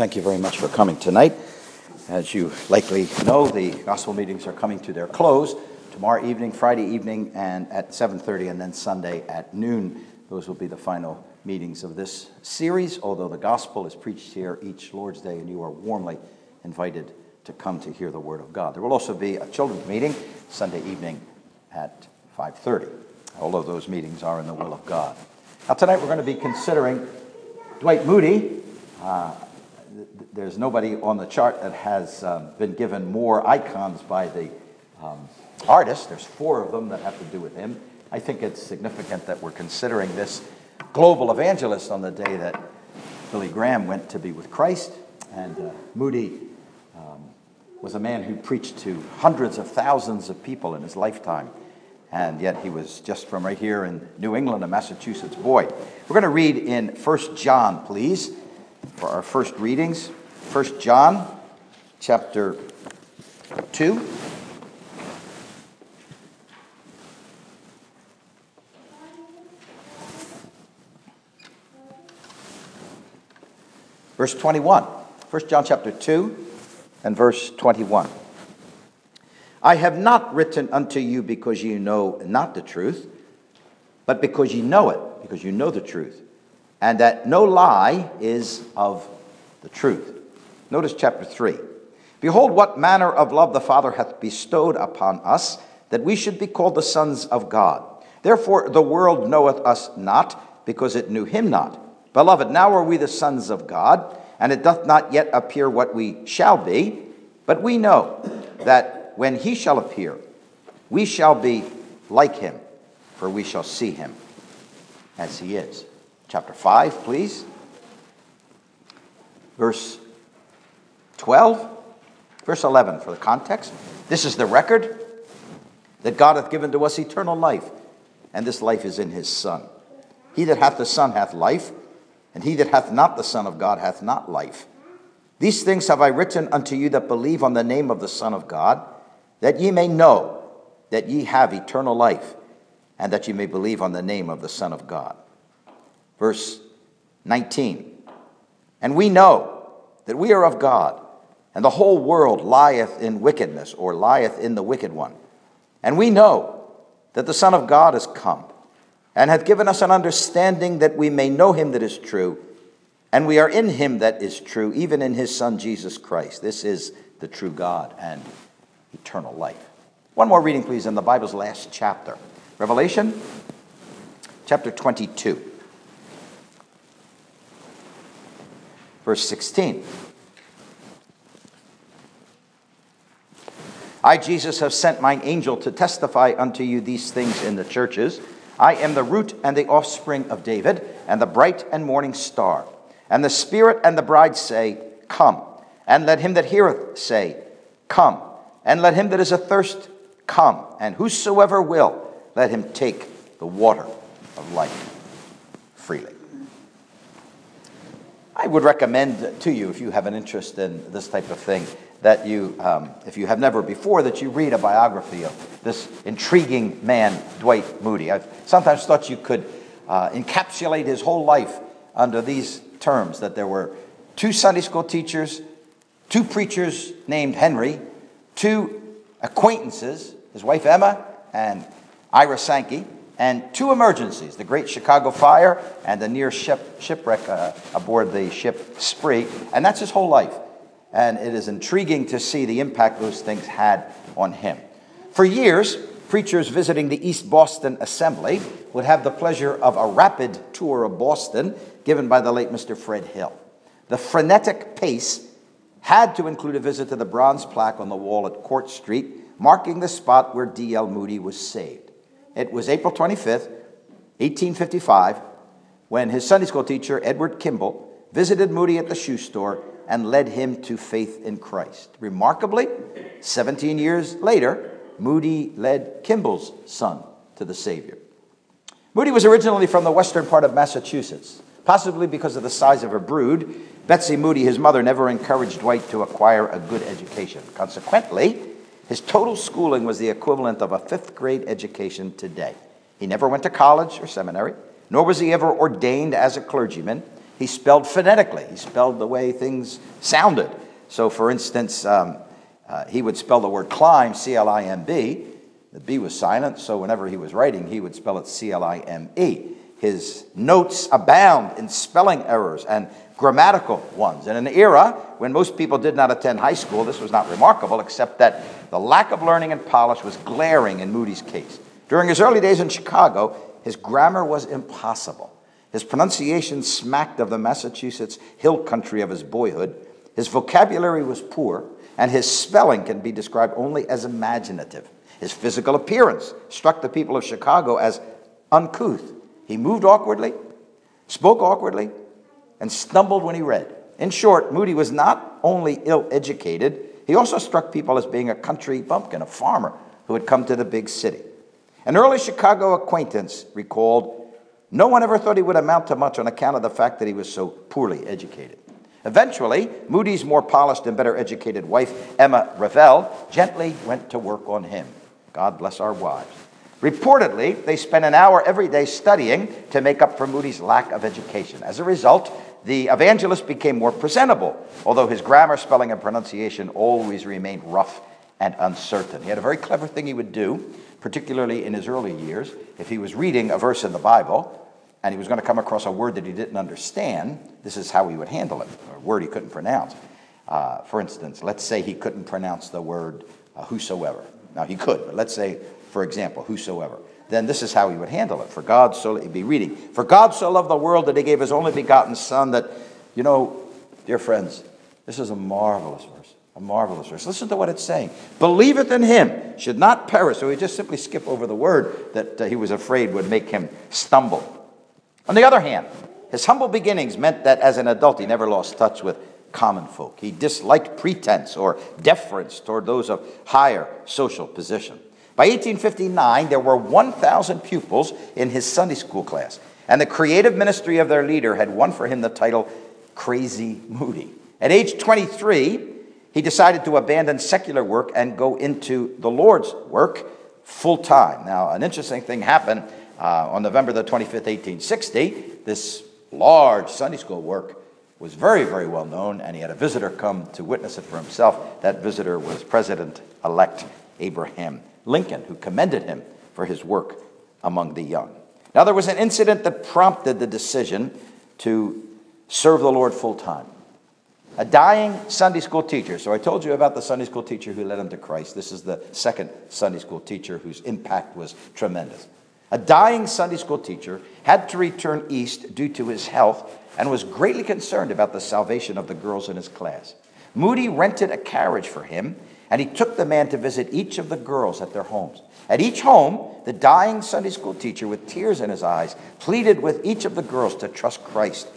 thank you very much for coming tonight. As you likely know, the gospel meetings are coming to their close tomorrow evening, Friday evening, and at 7:30, and then Sunday at noon. Those will be the final meetings of this series. Although the gospel is preached here each Lord's Day, and you are warmly invited to come to hear the word of God. There will also be a children's meeting Sunday evening at 5:30. All of those meetings are in the will of God. Now tonight we're going to be considering Dwight Moody. Uh, there's nobody on the chart that has um, been given more icons by the um, artist. There's four of them that have to do with him. I think it's significant that we're considering this global evangelist on the day that Billy Graham went to be with Christ. And uh, Moody um, was a man who preached to hundreds of thousands of people in his lifetime. And yet he was just from right here in New England, a Massachusetts boy. We're going to read in 1 John, please, for our first readings. 1 John chapter 2. Verse 21. 1 John chapter 2 and verse 21. I have not written unto you because you know not the truth, but because you know it, because you know the truth, and that no lie is of the truth. Notice chapter 3. Behold, what manner of love the Father hath bestowed upon us, that we should be called the sons of God. Therefore, the world knoweth us not, because it knew him not. Beloved, now are we the sons of God, and it doth not yet appear what we shall be, but we know that when he shall appear, we shall be like him, for we shall see him as he is. Chapter 5, please. Verse 12, verse 11 for the context. This is the record that God hath given to us eternal life, and this life is in his Son. He that hath the Son hath life, and he that hath not the Son of God hath not life. These things have I written unto you that believe on the name of the Son of God, that ye may know that ye have eternal life, and that ye may believe on the name of the Son of God. Verse 19 And we know that we are of God and the whole world lieth in wickedness, or lieth in the wicked one. And we know that the Son of God is come, and hath given us an understanding that we may know him that is true, and we are in him that is true, even in his Son Jesus Christ. This is the true God and eternal life. One more reading, please, in the Bible's last chapter Revelation chapter 22, verse 16. I, Jesus, have sent mine angel to testify unto you these things in the churches. I am the root and the offspring of David, and the bright and morning star. And the Spirit and the bride say, Come. And let him that heareth say, Come. And let him that is athirst come. And whosoever will, let him take the water of life freely. I would recommend to you, if you have an interest in this type of thing, that you, um, if you have never before, that you read a biography of this intriguing man, Dwight Moody. I've sometimes thought you could uh, encapsulate his whole life under these terms that there were two Sunday school teachers, two preachers named Henry, two acquaintances, his wife Emma and Ira Sankey, and two emergencies the Great Chicago Fire and the near ship, shipwreck uh, aboard the ship Spree. And that's his whole life and it is intriguing to see the impact those things had on him. For years, preachers visiting the East Boston Assembly would have the pleasure of a rapid tour of Boston given by the late Mr. Fred Hill. The frenetic pace had to include a visit to the bronze plaque on the wall at Court Street, marking the spot where D.L. Moody was saved. It was April 25th, 1855, when his Sunday school teacher, Edward Kimball, visited Moody at the shoe store and led him to faith in Christ. Remarkably, 17 years later, Moody led Kimball's son to the Savior. Moody was originally from the western part of Massachusetts. Possibly because of the size of her brood, Betsy Moody, his mother, never encouraged Dwight to acquire a good education. Consequently, his total schooling was the equivalent of a fifth grade education today. He never went to college or seminary, nor was he ever ordained as a clergyman. he spelled phonetically. He spelled the way things sounded. So, for instance, um, uh, he would spell the word climb, C L I M B. The B was silent, so whenever he was writing, he would spell it C L I M E. His notes abound in spelling errors and grammatical ones. In an era when most people did not attend high school, this was not remarkable, except that the lack of learning and polish was glaring in Moody's case. During his early days in Chicago, his grammar was impossible. His pronunciation smacked of the Massachusetts hill country of his boyhood. His vocabulary was poor, and his spelling can be described only as imaginative. His physical appearance struck the people of Chicago as uncouth. He moved awkwardly, spoke awkwardly, and stumbled when he read. In short, Moody was not only ill educated, he also struck people as being a country bumpkin, a farmer who had come to the big city. An early Chicago acquaintance recalled no one ever thought he would amount to much on account of the fact that he was so poorly educated. Eventually, Moody's more polished and better educated wife, Emma Revell, gently went to work on him. God bless our wives. Reportedly, they spent an hour every day studying to make up for Moody's lack of education. As a result, the evangelist became more presentable, although his grammar, spelling, and pronunciation always remained rough and uncertain. He had a very clever thing he would do, particularly in his early years. If he was reading a verse in the Bible and he was going to come across a word that he didn't understand, this is how he would handle it, a word he couldn't pronounce. Uh, for instance, let's say he couldn't pronounce the word uh, whosoever. Now, he could, but let's say, for example, whosoever. Then this is how he would handle it. For God so, he'd be reading, For God so loved the world that he gave his only begotten Son that, you know, dear friends, this is a marvelous verse. A marvelous verse. Listen to what it's saying. Believeth in him should not perish. So we just simply skip over the word that uh, he was afraid would make him stumble. On the other hand, his humble beginnings meant that as an adult he never lost touch with common folk. He disliked pretense or deference toward those of higher social position. By 1859, there were 1,000 pupils in his Sunday school class, and the creative ministry of their leader had won for him the title Crazy Moody. At age 23, he decided to abandon secular work and go into the Lord's work full time. Now, an interesting thing happened uh, on November the 25th, 1860. This large Sunday school work was very, very well known, and he had a visitor come to witness it for himself. That visitor was President elect Abraham Lincoln, who commended him for his work among the young. Now, there was an incident that prompted the decision to serve the Lord full time. A dying Sunday school teacher. So I told you about the Sunday school teacher who led him to Christ. This is the second Sunday school teacher whose impact was tremendous. A dying Sunday school teacher had to return east due to his health and was greatly concerned about the salvation of the girls in his class. Moody rented a carriage for him, and he took the man to visit each of the girls at their homes. At each home, the dying Sunday school teacher, with tears in his eyes, pleaded with each of the girls to trust Christ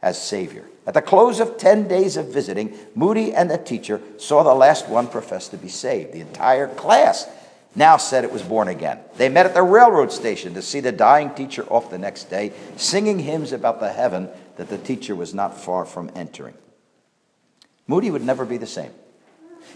as Savior. At the close of 10 days of visiting, Moody and the teacher saw the last one profess to be saved. The entire class now said it was born again. They met at the railroad station to see the dying teacher off the next day, singing hymns about the heaven that the teacher was not far from entering. Moody would never be the same.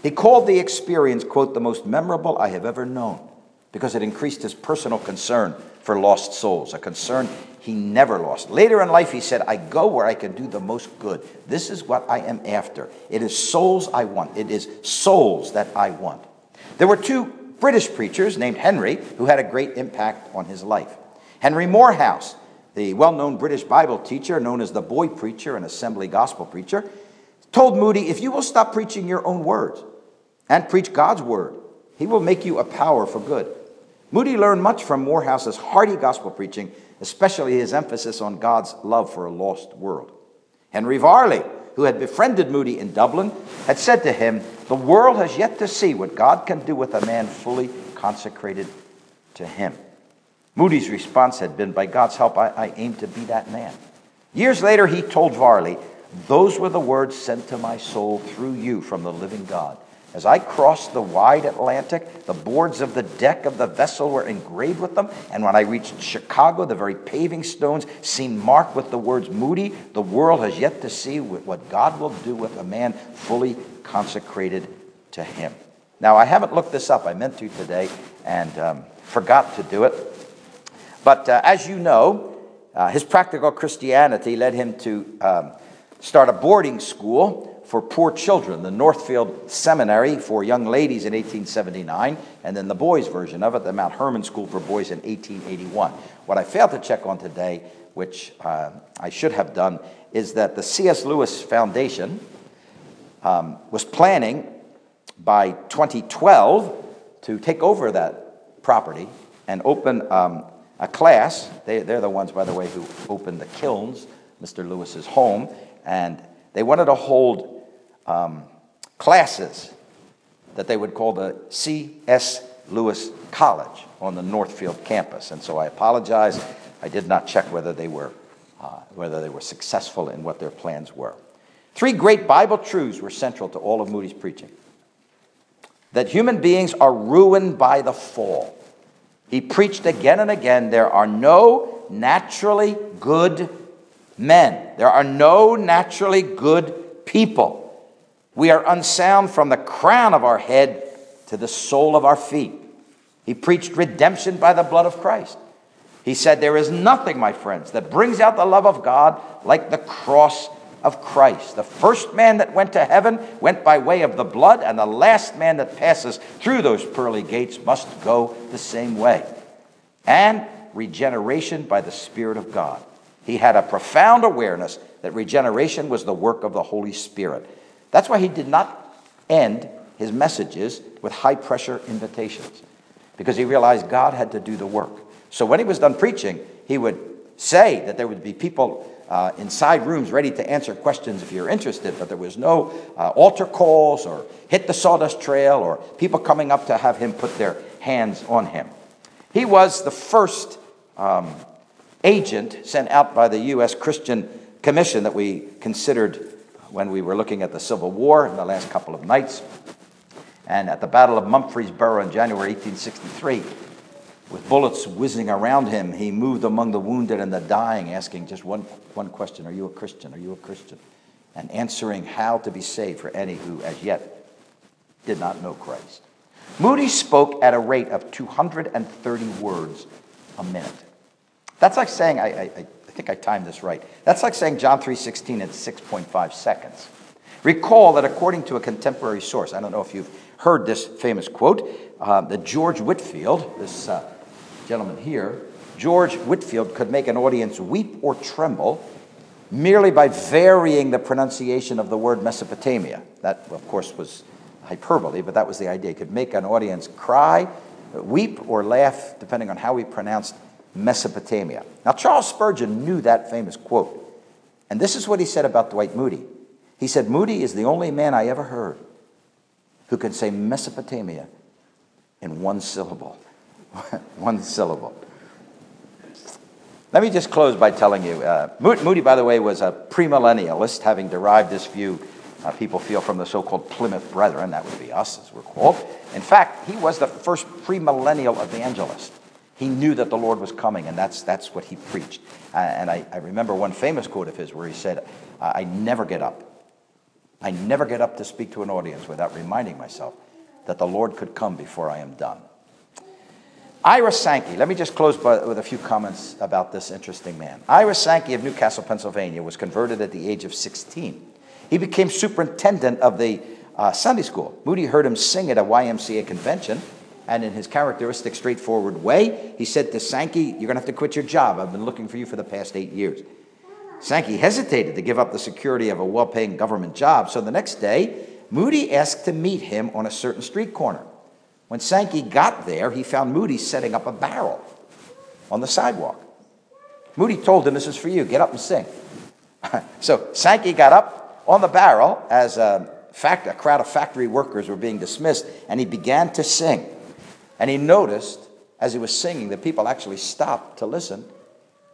He called the experience, quote, the most memorable I have ever known because it increased his personal concern for lost souls, a concern he never lost. Later in life, he said, I go where I can do the most good. This is what I am after. It is souls I want. It is souls that I want. There were two British preachers named Henry who had a great impact on his life. Henry Moorhouse, the well known British Bible teacher, known as the boy preacher and assembly gospel preacher, told Moody, If you will stop preaching your own words and preach God's word, he will make you a power for good. Moody learned much from Moorhouse's hearty gospel preaching especially his emphasis on God's love for a lost world. Henry Varley, who had befriended Moody in Dublin, had said to him, The world has yet to see what God can do with a man fully consecrated to him. Moody's response had been, By God's help, I, I aim to be that man. Years later, he told Varley, Those were the words sent to my soul through you from the living God. As I crossed the wide Atlantic, the boards of the deck of the vessel were engraved with them. And when I reached Chicago, the very paving stones seemed marked with the words Moody. The world has yet to see what God will do with a man fully consecrated to Him. Now, I haven't looked this up. I meant to today and um, forgot to do it. But uh, as you know, uh, his practical Christianity led him to um, start a boarding school for poor children, the Northfield Seminary for young ladies in 1879, and then the boys' version of it, the Mount Hermon School for Boys in 1881. What I failed to check on today, which uh, I should have done, is that the C.S. Lewis Foundation um, was planning by 2012 to take over that property and open um, a class. They, they're the ones, by the way, who opened the kilns, Mr. Lewis's home, and they wanted to hold um, classes that they would call the C.S. Lewis College on the Northfield campus. And so I apologize. I did not check whether they were, uh, whether they were successful in what their plans were. Three great Bible truths were central to all of Moody's preaching that human beings are ruined by the fall. He preached again and again there are no naturally good men, there are no naturally good people. We are unsound from the crown of our head to the sole of our feet. He preached redemption by the blood of Christ. He said, There is nothing, my friends, that brings out the love of God like the cross of Christ. The first man that went to heaven went by way of the blood, and the last man that passes through those pearly gates must go the same way. And regeneration by the Spirit of God. He had a profound awareness that regeneration was the work of the Holy Spirit. That's why he did not end his messages with high pressure invitations, because he realized God had to do the work. So when he was done preaching, he would say that there would be people uh, inside rooms ready to answer questions if you're interested, but there was no uh, altar calls or hit the sawdust trail or people coming up to have him put their hands on him. He was the first um, agent sent out by the U.S. Christian Commission that we considered when we were looking at the Civil War in the last couple of nights. And at the Battle of Murfreesboro in January 1863, with bullets whizzing around him, he moved among the wounded and the dying, asking just one, one question Are you a Christian? Are you a Christian? And answering how to be saved for any who as yet did not know Christ. Moody spoke at a rate of 230 words a minute. That's like saying, I, I, I think I timed this right. That's like saying John 3.16 in 6.5 seconds. Recall that according to a contemporary source, I don't know if you've heard this famous quote, uh, that George Whitefield, this uh, gentleman here, George Whitefield could make an audience weep or tremble merely by varying the pronunciation of the word Mesopotamia. That, of course, was hyperbole, but that was the idea. He could make an audience cry, weep, or laugh, depending on how he pronounced Mesopotamia. Now, Charles Spurgeon knew that famous quote. And this is what he said about Dwight Moody. He said, Moody is the only man I ever heard who can say Mesopotamia in one syllable. one syllable. Let me just close by telling you uh, Moody, by the way, was a premillennialist, having derived this view, uh, people feel, from the so called Plymouth Brethren. That would be us, as we're called. In fact, he was the first premillennial evangelist. He knew that the Lord was coming, and that's, that's what he preached. Uh, and I, I remember one famous quote of his where he said, I never get up. I never get up to speak to an audience without reminding myself that the Lord could come before I am done. Ira Sankey, let me just close by, with a few comments about this interesting man. Ira Sankey of New Castle, Pennsylvania, was converted at the age of 16. He became superintendent of the uh, Sunday school. Moody heard him sing at a YMCA convention, and in his characteristic, straightforward way, he said to Sankey, You're going to have to quit your job. I've been looking for you for the past eight years. Sankey hesitated to give up the security of a well paying government job, so the next day, Moody asked to meet him on a certain street corner. When Sankey got there, he found Moody setting up a barrel on the sidewalk. Moody told him, This is for you, get up and sing. so Sankey got up on the barrel as a, fact, a crowd of factory workers were being dismissed, and he began to sing. And he noticed as he was singing that people actually stopped to listen,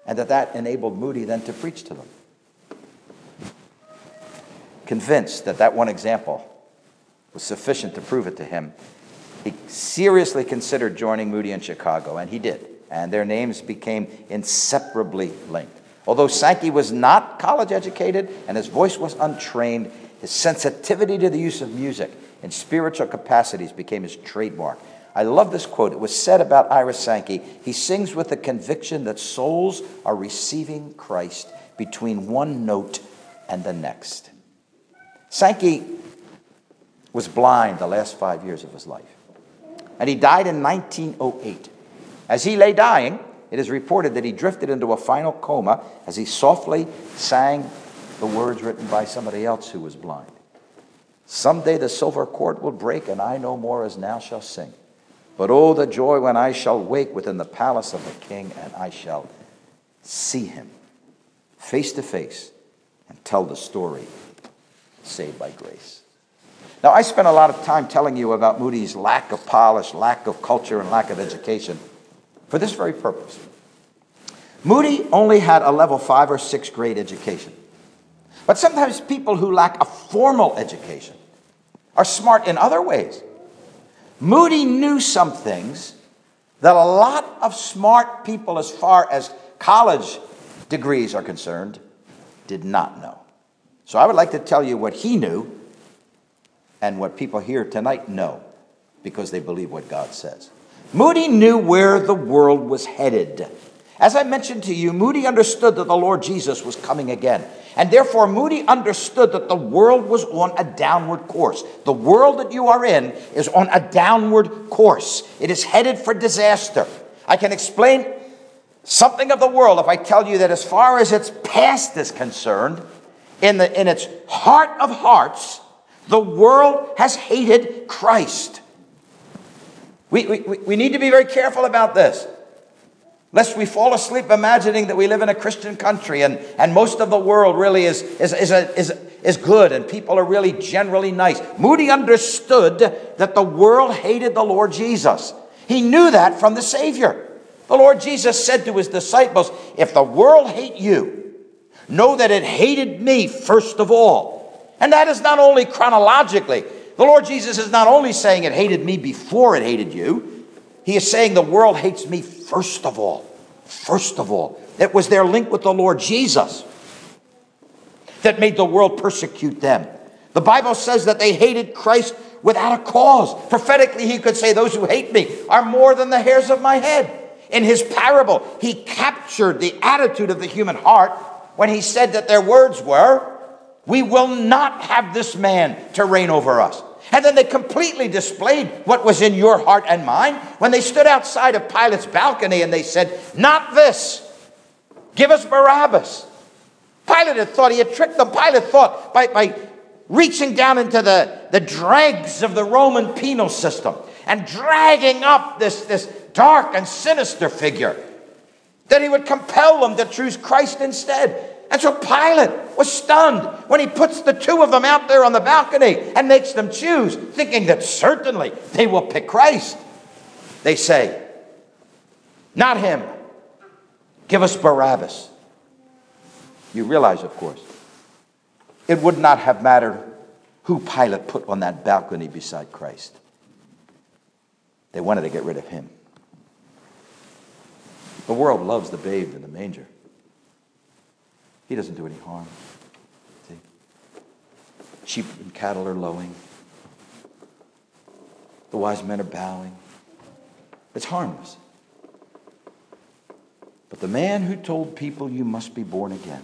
and that that enabled Moody then to preach to them. Convinced that that one example was sufficient to prove it to him, he seriously considered joining Moody in Chicago, and he did. And their names became inseparably linked. Although Sankey was not college educated and his voice was untrained, his sensitivity to the use of music and spiritual capacities became his trademark. I love this quote. It was said about Ira Sankey. He sings with the conviction that souls are receiving Christ between one note and the next. Sankey was blind the last five years of his life, and he died in 1908. As he lay dying, it is reported that he drifted into a final coma as he softly sang the words written by somebody else who was blind. Someday the silver cord will break, and I no more as now shall sing. But oh, the joy when I shall wake within the palace of the king, and I shall see him face to face and tell the story saved by grace. Now, I spent a lot of time telling you about Moody's lack of polish, lack of culture, and lack of education for this very purpose. Moody only had a level five or six grade education. But sometimes people who lack a formal education are smart in other ways. Moody knew some things that a lot of smart people, as far as college degrees are concerned, did not know. So I would like to tell you what he knew and what people here tonight know because they believe what God says. Moody knew where the world was headed. As I mentioned to you, Moody understood that the Lord Jesus was coming again. And therefore, Moody understood that the world was on a downward course. The world that you are in is on a downward course, it is headed for disaster. I can explain something of the world if I tell you that as far as its past is concerned, in, the, in its heart of hearts, the world has hated Christ. We, we, we need to be very careful about this. Lest we fall asleep imagining that we live in a Christian country and, and most of the world really is, is, is, a, is, is good and people are really generally nice. Moody understood that the world hated the Lord Jesus. He knew that from the Savior. The Lord Jesus said to his disciples, If the world hate you, know that it hated me first of all. And that is not only chronologically, the Lord Jesus is not only saying it hated me before it hated you, he is saying the world hates me first of all. First of all. It was their link with the Lord Jesus that made the world persecute them. The Bible says that they hated Christ without a cause. Prophetically, he could say, Those who hate me are more than the hairs of my head. In his parable, he captured the attitude of the human heart when he said that their words were, We will not have this man to reign over us. And then they completely displayed what was in your heart and mind when they stood outside of Pilate's balcony and they said, Not this. Give us Barabbas. Pilate had thought he had tricked them. Pilate thought by, by reaching down into the, the dregs of the Roman penal system and dragging up this, this dark and sinister figure, that he would compel them to choose Christ instead. And so Pilate was stunned when he puts the two of them out there on the balcony and makes them choose, thinking that certainly they will pick Christ. They say, Not him. Give us Barabbas. You realize, of course, it would not have mattered who Pilate put on that balcony beside Christ. They wanted to get rid of him. The world loves the babe in the manger. He doesn't do any harm. See? Sheep and cattle are lowing. The wise men are bowing. It's harmless. But the man who told people you must be born again,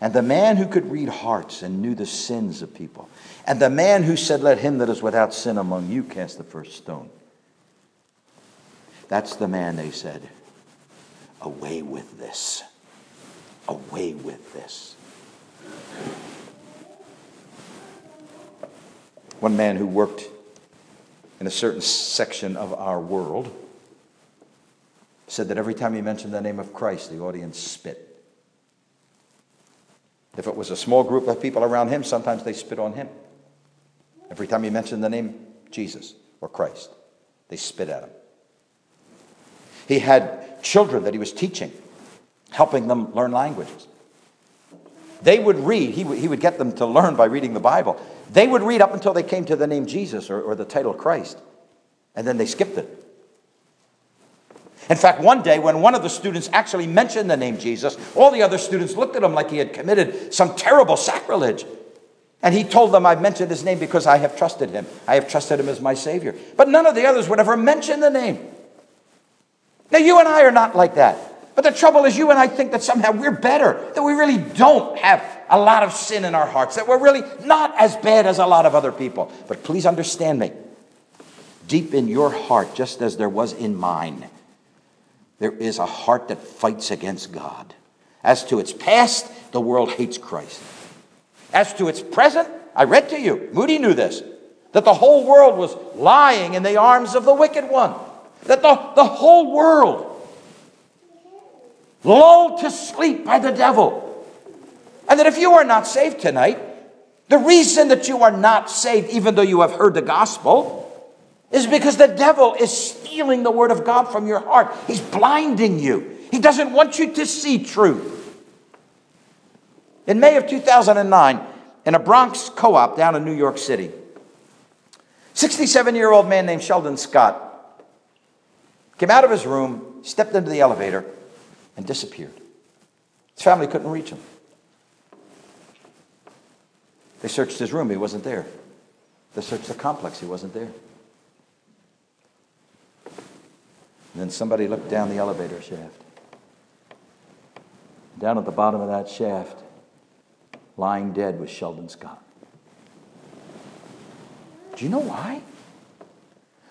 and the man who could read hearts and knew the sins of people, and the man who said, Let him that is without sin among you cast the first stone. That's the man, they said. Away with this away with this. One man who worked in a certain section of our world said that every time he mentioned the name of Christ, the audience spit. If it was a small group of people around him, sometimes they spit on him. Every time he mentioned the name Jesus or Christ, they spit at him. He had children that he was teaching helping them learn languages. They would read, he would, he would get them to learn by reading the Bible. They would read up until they came to the name Jesus or, or the title Christ, and then they skipped it. In fact, one day when one of the students actually mentioned the name Jesus, all the other students looked at him like he had committed some terrible sacrilege. And he told them, I've mentioned his name because I have trusted him. I have trusted him as my Savior. But none of the others would ever mention the name. Now, you and I are not like that. But the trouble is, you and I think that somehow we're better, that we really don't have a lot of sin in our hearts, that we're really not as bad as a lot of other people. But please understand me. Deep in your heart, just as there was in mine, there is a heart that fights against God. As to its past, the world hates Christ. As to its present, I read to you, Moody knew this, that the whole world was lying in the arms of the wicked one. That the, the whole world, lulled to sleep by the devil. And that if you are not saved tonight, the reason that you are not saved, even though you have heard the gospel, is because the devil is stealing the word of God from your heart. He's blinding you. He doesn't want you to see truth. In May of 2009, in a Bronx co op down in New York City, 67 year old man named Sheldon Scott came out of his room, stepped into the elevator, and disappeared. His family couldn't reach him. They searched his room, he wasn't there. They searched the complex, he wasn't there. And then somebody looked down the elevator shaft. Down at the bottom of that shaft, lying dead, was Sheldon Scott. Do you know why? It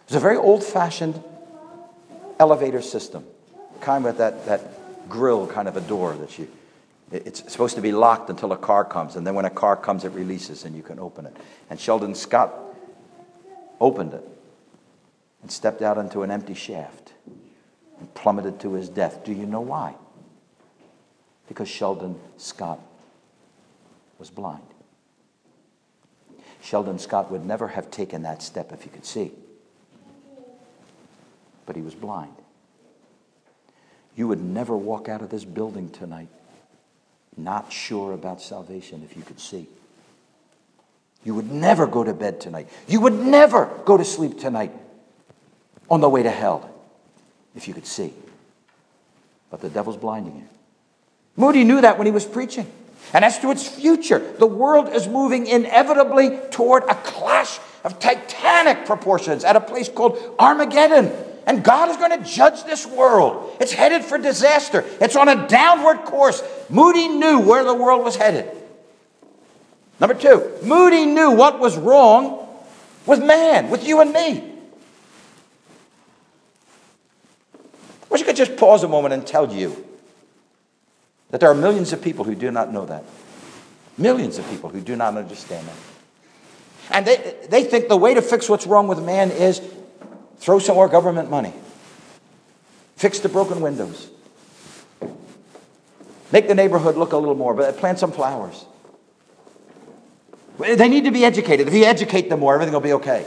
was a very old fashioned elevator system, kind of that, that grill kind of a door that you, it's supposed to be locked until a car comes, and then when a car comes, it releases and you can open it. And Sheldon Scott opened it and stepped out into an empty shaft and plummeted to his death. Do you know why? Because Sheldon Scott was blind. Sheldon Scott would never have taken that step if he could see but he was blind. You would never walk out of this building tonight not sure about salvation if you could see. You would never go to bed tonight. You would never go to sleep tonight on the way to hell if you could see. But the devil's blinding you. Moody knew that when he was preaching. And as to its future, the world is moving inevitably toward a clash of titanic proportions at a place called Armageddon. And God is going to judge this world. It's headed for disaster, it's on a downward course. Moody knew where the world was headed. Number two, Moody knew what was wrong with man, with you and me. I wish I could just pause a moment and tell you that there are millions of people who do not know that. Millions of people who do not understand that. And they, they think the way to fix what's wrong with man is Throw some more government money. Fix the broken windows. Make the neighborhood look a little more, but plant some flowers. They need to be educated. If you educate them more, everything will be okay.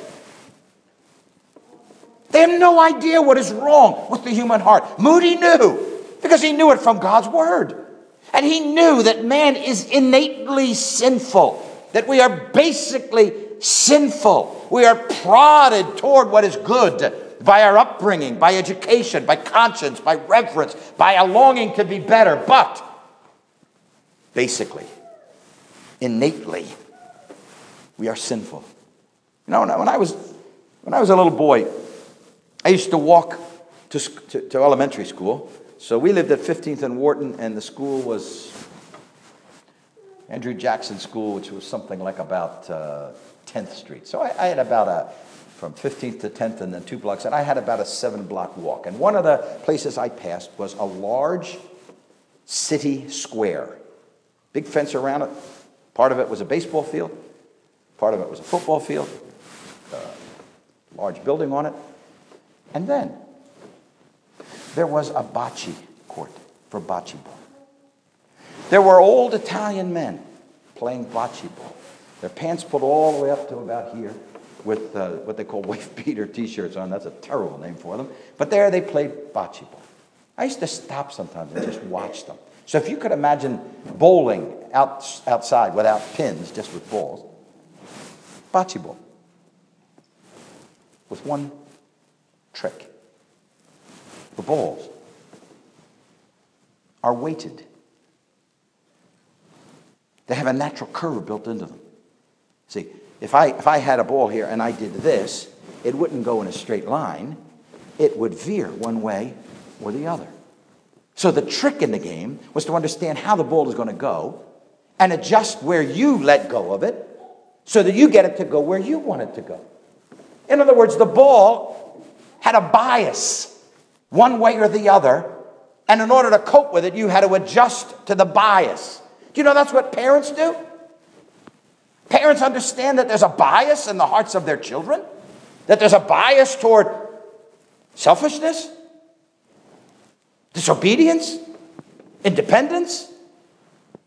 They have no idea what is wrong with the human heart. Moody knew because he knew it from God's word. And he knew that man is innately sinful, that we are basically sinful. We are prodded toward what is good by our upbringing, by education, by conscience, by reverence, by a longing to be better. But basically, innately, we are sinful. You know, when I was, when I was a little boy, I used to walk to, to, to elementary school. So we lived at 15th and Wharton, and the school was Andrew Jackson School, which was something like about uh, 10th Street. So I, I, had about a, from 15th to 10th and then two blocks, and I had about a seven block walk. And one of the places I passed was a large city square, big fence around it. Part of it was a baseball field, part of it was a football field, a large building on it. And then there was a bocce court for bocce ball. There were old Italian men playing bocce ball. Their pants pulled all the way up to about here with uh, what they call wife beater t-shirts on. That's a terrible name for them. But there they played bocce ball. I used to stop sometimes and just watch them. So if you could imagine bowling out, outside without pins, just with balls, bocce ball, with one trick. The balls are weighted. They have a natural curve built into them. See, if I, if I had a ball here and I did this, it wouldn't go in a straight line. It would veer one way or the other. So the trick in the game was to understand how the ball is going to go and adjust where you let go of it so that you get it to go where you want it to go. In other words, the ball had a bias one way or the other, and in order to cope with it, you had to adjust to the bias. Do you know that's what parents do? Parents understand that there's a bias in the hearts of their children, that there's a bias toward selfishness, disobedience, independence.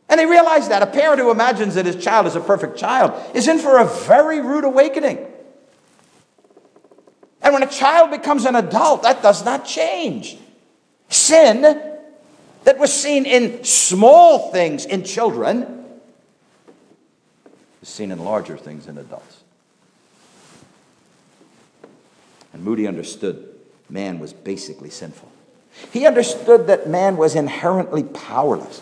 And they realize that a parent who imagines that his child is a perfect child is in for a very rude awakening. And when a child becomes an adult, that does not change. Sin that was seen in small things in children is seen in larger things in adults. And Moody understood man was basically sinful. He understood that man was inherently powerless,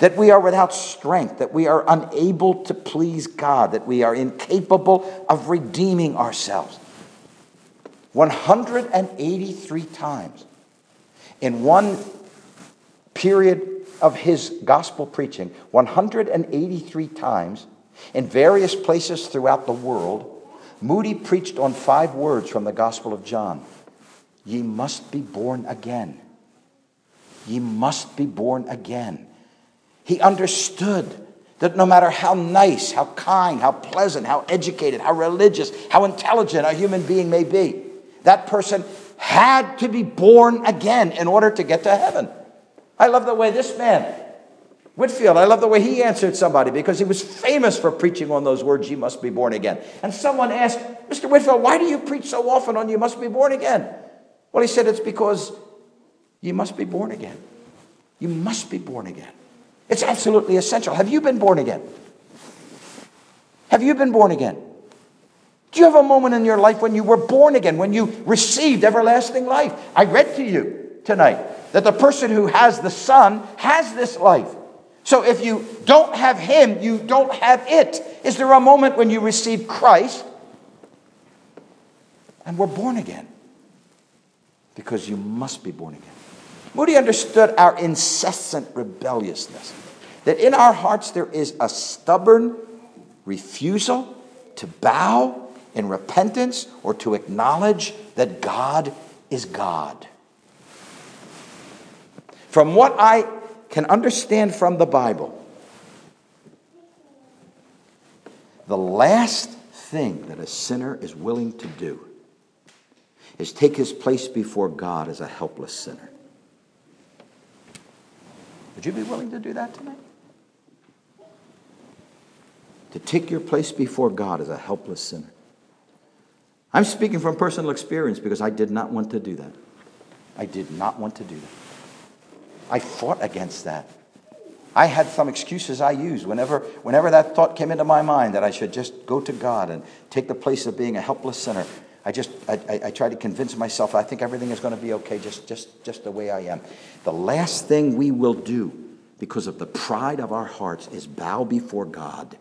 that we are without strength, that we are unable to please God, that we are incapable of redeeming ourselves. 183 times in one period of his gospel preaching, 183 times in various places throughout the world, Moody preached on five words from the Gospel of John Ye must be born again. Ye must be born again. He understood that no matter how nice, how kind, how pleasant, how educated, how religious, how intelligent a human being may be, that person had to be born again in order to get to heaven. I love the way this man, Whitefield, I love the way he answered somebody because he was famous for preaching on those words, you must be born again. And someone asked, Mr. Whitefield, why do you preach so often on you must be born again? Well, he said, It's because you must be born again. You must be born again. It's absolutely essential. Have you been born again? Have you been born again? Do you have a moment in your life when you were born again, when you received everlasting life? I read to you tonight that the person who has the Son has this life. So if you don't have Him, you don't have it. Is there a moment when you receive Christ and we're born again? because you must be born again. Moody understood our incessant rebelliousness, that in our hearts there is a stubborn refusal to bow in repentance or to acknowledge that God is God. From what I can understand from the Bible, the last thing that a sinner is willing to do is take his place before God as a helpless sinner. Would you be willing to do that tonight? To take your place before God as a helpless sinner. I'm speaking from personal experience because I did not want to do that. I did not want to do that. I fought against that. I had some excuses I used whenever, whenever that thought came into my mind that I should just go to God and take the place of being a helpless sinner. I just, I, I, I try to convince myself I think everything is going to be okay just, just, just the way I am. The last thing we will do because of the pride of our hearts is bow before God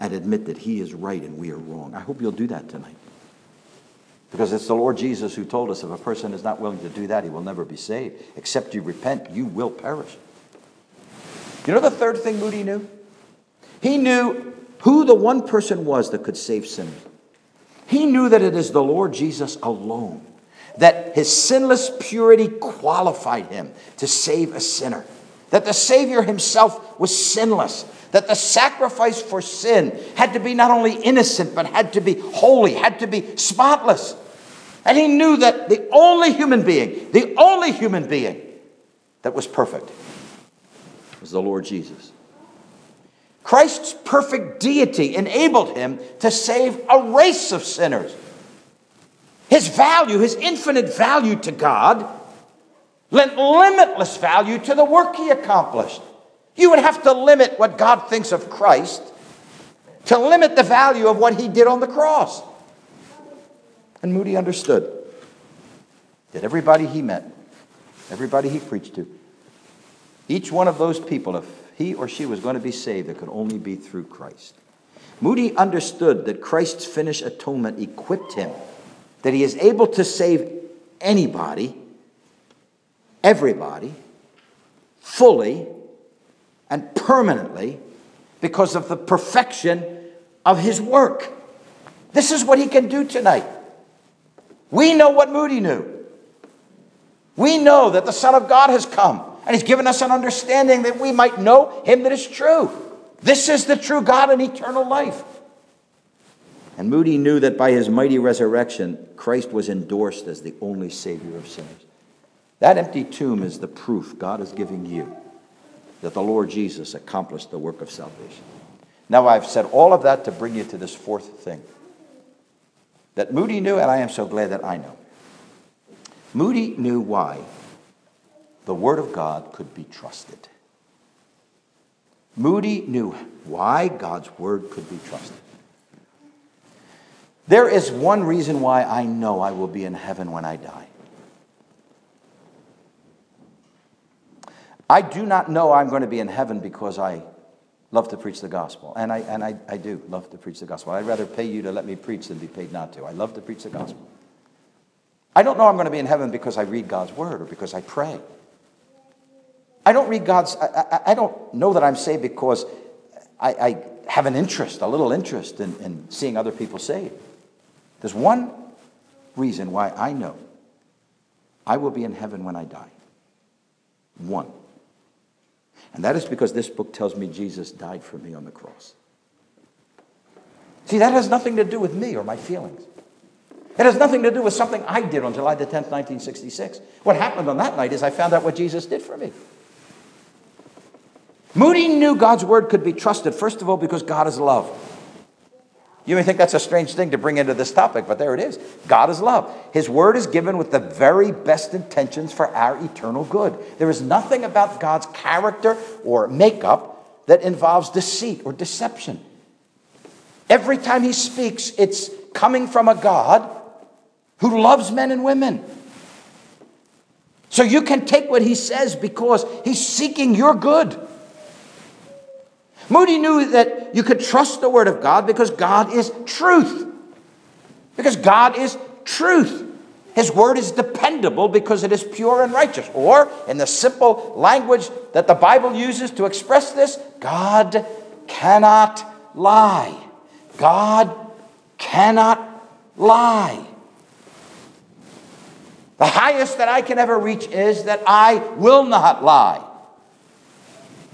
and admit that He is right and we are wrong. I hope you'll do that tonight. Because it's the Lord Jesus who told us if a person is not willing to do that, he will never be saved. Except you repent, you will perish. You know the third thing Moody knew? He knew who the one person was that could save sinners. He knew that it is the Lord Jesus alone, that his sinless purity qualified him to save a sinner, that the Savior himself was sinless, that the sacrifice for sin had to be not only innocent, but had to be holy, had to be spotless. And he knew that the only human being, the only human being that was perfect was the Lord Jesus. Christ's perfect deity enabled him to save a race of sinners. His value, his infinite value to God, lent limitless value to the work he accomplished. You would have to limit what God thinks of Christ to limit the value of what he did on the cross. And Moody understood that everybody he met, everybody he preached to, each one of those people, if he or she was going to be saved, it could only be through Christ. Moody understood that Christ's finished atonement equipped him, that he is able to save anybody, everybody, fully and permanently because of the perfection of his work. This is what he can do tonight. We know what Moody knew. We know that the Son of God has come and he's given us an understanding that we might know him that is true. This is the true God and eternal life. And Moody knew that by his mighty resurrection, Christ was endorsed as the only Savior of sinners. That empty tomb is the proof God is giving you that the Lord Jesus accomplished the work of salvation. Now, I've said all of that to bring you to this fourth thing that Moody knew, and I am so glad that I know. Moody knew why the Word of God could be trusted. Moody knew why God's Word could be trusted. There is one reason why I know I will be in heaven when I die. I do not know I'm going to be in heaven because I love to preach the gospel. And I, and I, I do love to preach the gospel. I'd rather pay you to let me preach than be paid not to. I love to preach the gospel. I don't know I'm going to be in heaven because I read God's word or because I pray. I don't read God's, I, I, I don't know that I'm saved because I, I have an interest, a little interest in, in seeing other people saved. There's one reason why I know I will be in heaven when I die. One. And that is because this book tells me Jesus died for me on the cross. See, that has nothing to do with me or my feelings. It has nothing to do with something I did on July the 10th, 1966. What happened on that night is I found out what Jesus did for me. Moody knew God's word could be trusted, first of all, because God is love. You may think that's a strange thing to bring into this topic, but there it is. God is love. His word is given with the very best intentions for our eternal good. There is nothing about God's character or makeup that involves deceit or deception. Every time he speaks, it's coming from a God who loves men and women. So you can take what he says because he's seeking your good. Moody knew that you could trust the Word of God because God is truth. Because God is truth. His Word is dependable because it is pure and righteous. Or, in the simple language that the Bible uses to express this, God cannot lie. God cannot lie. The highest that I can ever reach is that I will not lie.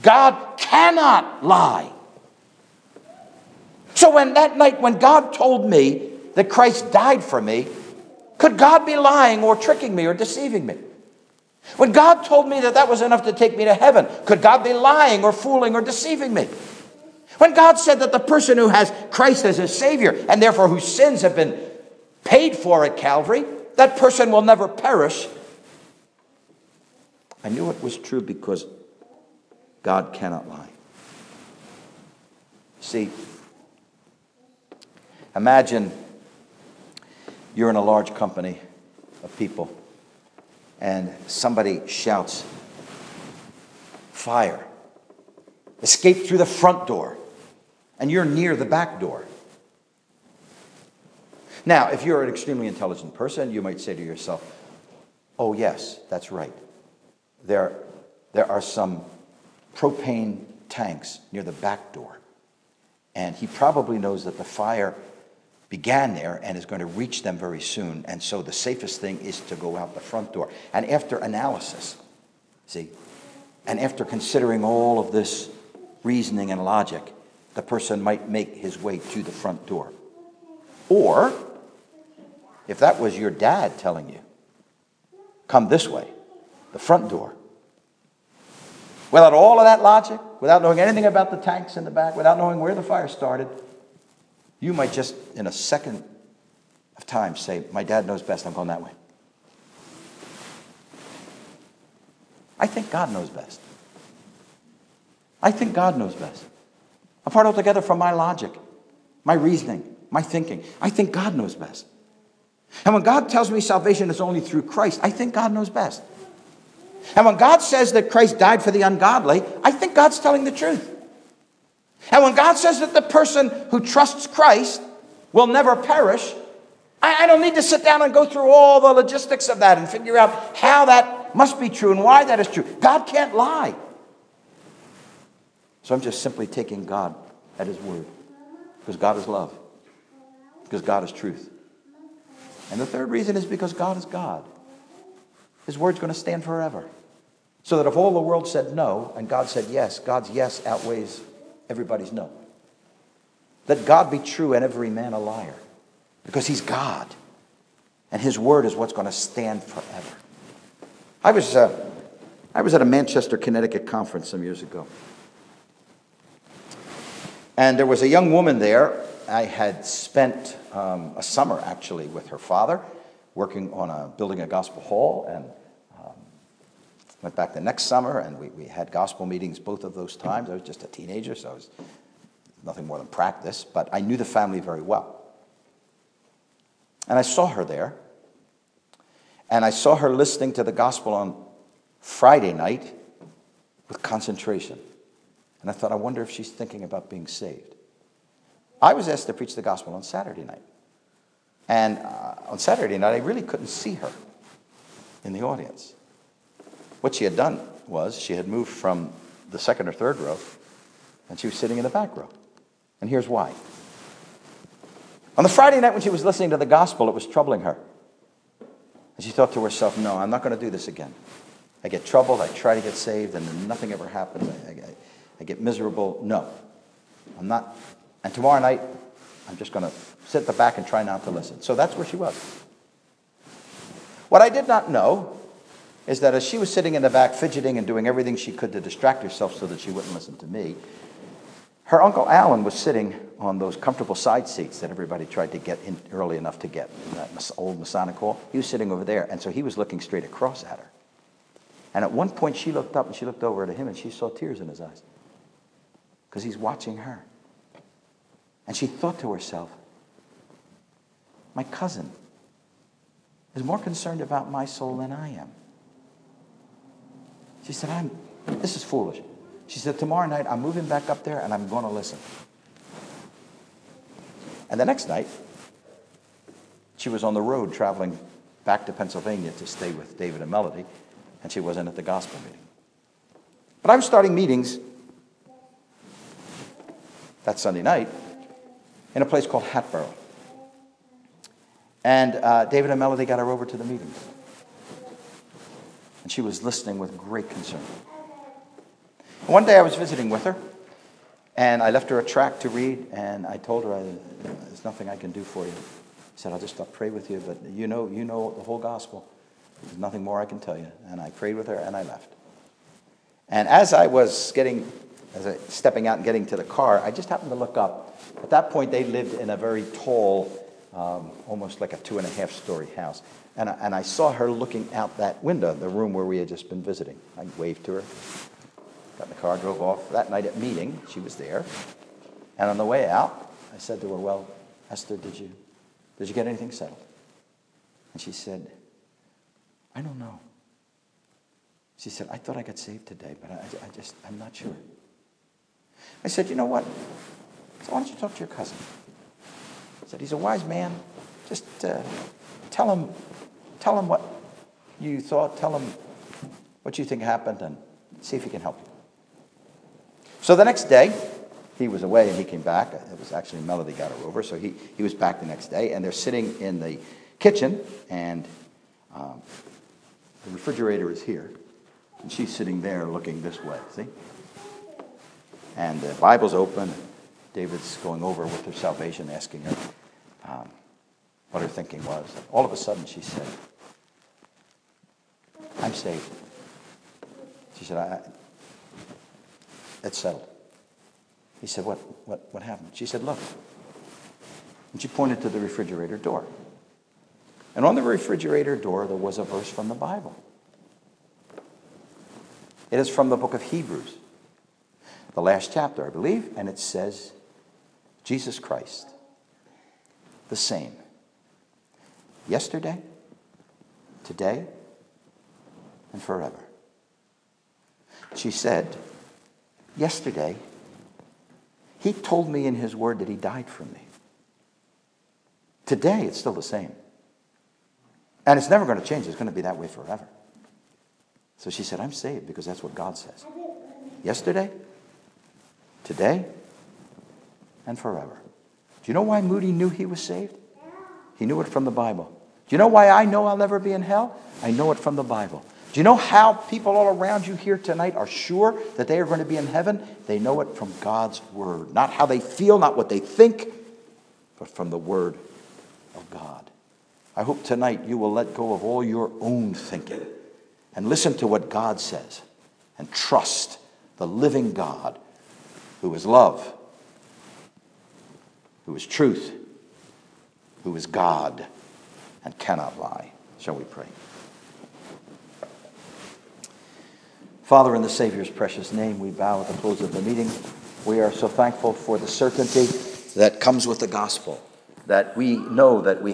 God cannot lie. So when that night when God told me that Christ died for me, could God be lying or tricking me or deceiving me? When God told me that that was enough to take me to heaven, could God be lying or fooling or deceiving me? When God said that the person who has Christ as his Savior and therefore whose sins have been paid for at Calvary, that person will never perish, I knew it was true because God cannot lie. See, imagine you're in a large company of people and somebody shouts, Fire! Escape through the front door, and you're near the back door. Now, if you're an extremely intelligent person, you might say to yourself, Oh, yes, that's right. There, there are some propane tanks near the back door. And he probably knows that the fire began there and is going to reach them very soon. And so the safest thing is to go out the front door. And after analysis, see, and after considering all of this reasoning and logic, the person might make his way to the front door. Or, if that was your dad telling you, come this way, the front door, Without all of that logic, without knowing anything about the tanks in the back, without knowing where the fire started, you might just, in a second of time, say, My dad knows best, I'm going that way. I think God knows best. I think God knows best. Apart altogether from my logic, my reasoning, my thinking, I think God knows best. And when God tells me salvation is only through Christ, I think God knows best. And when God says that Christ died for the ungodly, I think God's telling the truth. And when God says that the person who trusts Christ will never perish, I, don't need to sit down and go through all the logistics of that and figure out how that must be true and why that is true. God can't lie. So I'm just simply taking God at His word because God is love, because God is truth. And the third reason is because God is God. His word's going to stand forever. So that if all the world said no and God said yes, God's yes outweighs everybody's no. Let God be true and every man a liar because he's God. And his word is what's going to stand forever. I was, uh, I was at a Manchester, Connecticut conference some years ago. And there was a young woman there. I had spent um, a summer actually with her father working on a, building a gospel hall and went back the next summer and we, we had gospel meetings both of those times. I was just a teenager, so I was nothing more than practice, but I knew the family very well. And I saw her there. And I saw her listening to the gospel on Friday night with concentration. And I thought, I wonder if she's thinking about being saved. I was asked to preach the gospel on Saturday night. And uh, on Saturday night, I really couldn't see her in the audience. What she had done was she had moved from the second or third row, and she was sitting in the back row. And here's why. On the Friday night when she was listening to the gospel, it was troubling her. And she thought to herself, no, I'm not going to do this again. I get troubled, I try to get saved, and then nothing ever happens. I, I, I get miserable. No, I'm not. And tomorrow night, I'm just going to sit at the back and try not to listen. So that's where she was. What I did not know is that as she was sitting in the back, fidgeting and doing everything she could to distract herself so that she wouldn't listen to me, her Uncle Alan was sitting on those comfortable side seats that everybody tried to get in early enough to get in that old Masonic hall. He was sitting over there, and so he was looking straight across at her. And at one point, she looked up and she looked over to him, and she saw tears in his eyes because he's watching her. And she thought to herself, My cousin is more concerned about my soul than I am. She said, I'm, This is foolish. She said, Tomorrow night I'm moving back up there and I'm going to listen. And the next night, she was on the road traveling back to Pennsylvania to stay with David and Melody, and she wasn't at the gospel meeting. But I was starting meetings that Sunday night in a place called Hatboro. And uh, David and Melody got her over to the meetings. And she was listening with great concern. One day I was visiting with her, and I left her a tract to read, and I told her, There's nothing I can do for you. I said, I'll just I'll pray with you, but you know, you know the whole gospel. There's nothing more I can tell you. And I prayed with her, and I left. And as I was getting, as I stepping out and getting to the car, I just happened to look up. At that point, they lived in a very tall, um, almost like a two and a half story house. And I, and I saw her looking out that window, the room where we had just been visiting. I waved to her. Got in the car, drove off. That night at meeting, she was there. And on the way out, I said to her, Well, Esther, did you, did you get anything settled? And she said, I don't know. She said, I thought I got saved today, but I, I just, I'm not sure. I said, You know what? So why don't you talk to your cousin? I said, He's a wise man. Just uh, tell him, tell him what you thought, tell him what you think happened, and see if he can help you. So the next day, he was away and he came back. It was actually Melody got her over, so he, he was back the next day. And they're sitting in the kitchen, and um, the refrigerator is here. And she's sitting there looking this way, see? And the Bible's open. David's going over with her salvation, asking her um, what her thinking was. All of a sudden, she said, I'm saved. She said, I, it's settled. He said, what, what, what happened? She said, Look. And she pointed to the refrigerator door. And on the refrigerator door, there was a verse from the Bible. It is from the book of Hebrews, the last chapter, I believe, and it says, Jesus Christ, the same, yesterday, today, and forever. She said, Yesterday, He told me in His Word that He died for me. Today, it's still the same. And it's never going to change. It's going to be that way forever. So she said, I'm saved because that's what God says. Yesterday, today, and forever. Do you know why Moody knew he was saved? He knew it from the Bible. Do you know why I know I'll never be in hell? I know it from the Bible. Do you know how people all around you here tonight are sure that they are going to be in heaven? They know it from God's Word. Not how they feel, not what they think, but from the Word of God. I hope tonight you will let go of all your own thinking and listen to what God says and trust the living God who is love, who is truth, who is God and cannot lie. Shall we pray? Father, in the Savior's precious name, we bow at the close of the meeting. We are so thankful for the certainty that comes with the gospel, that we know that we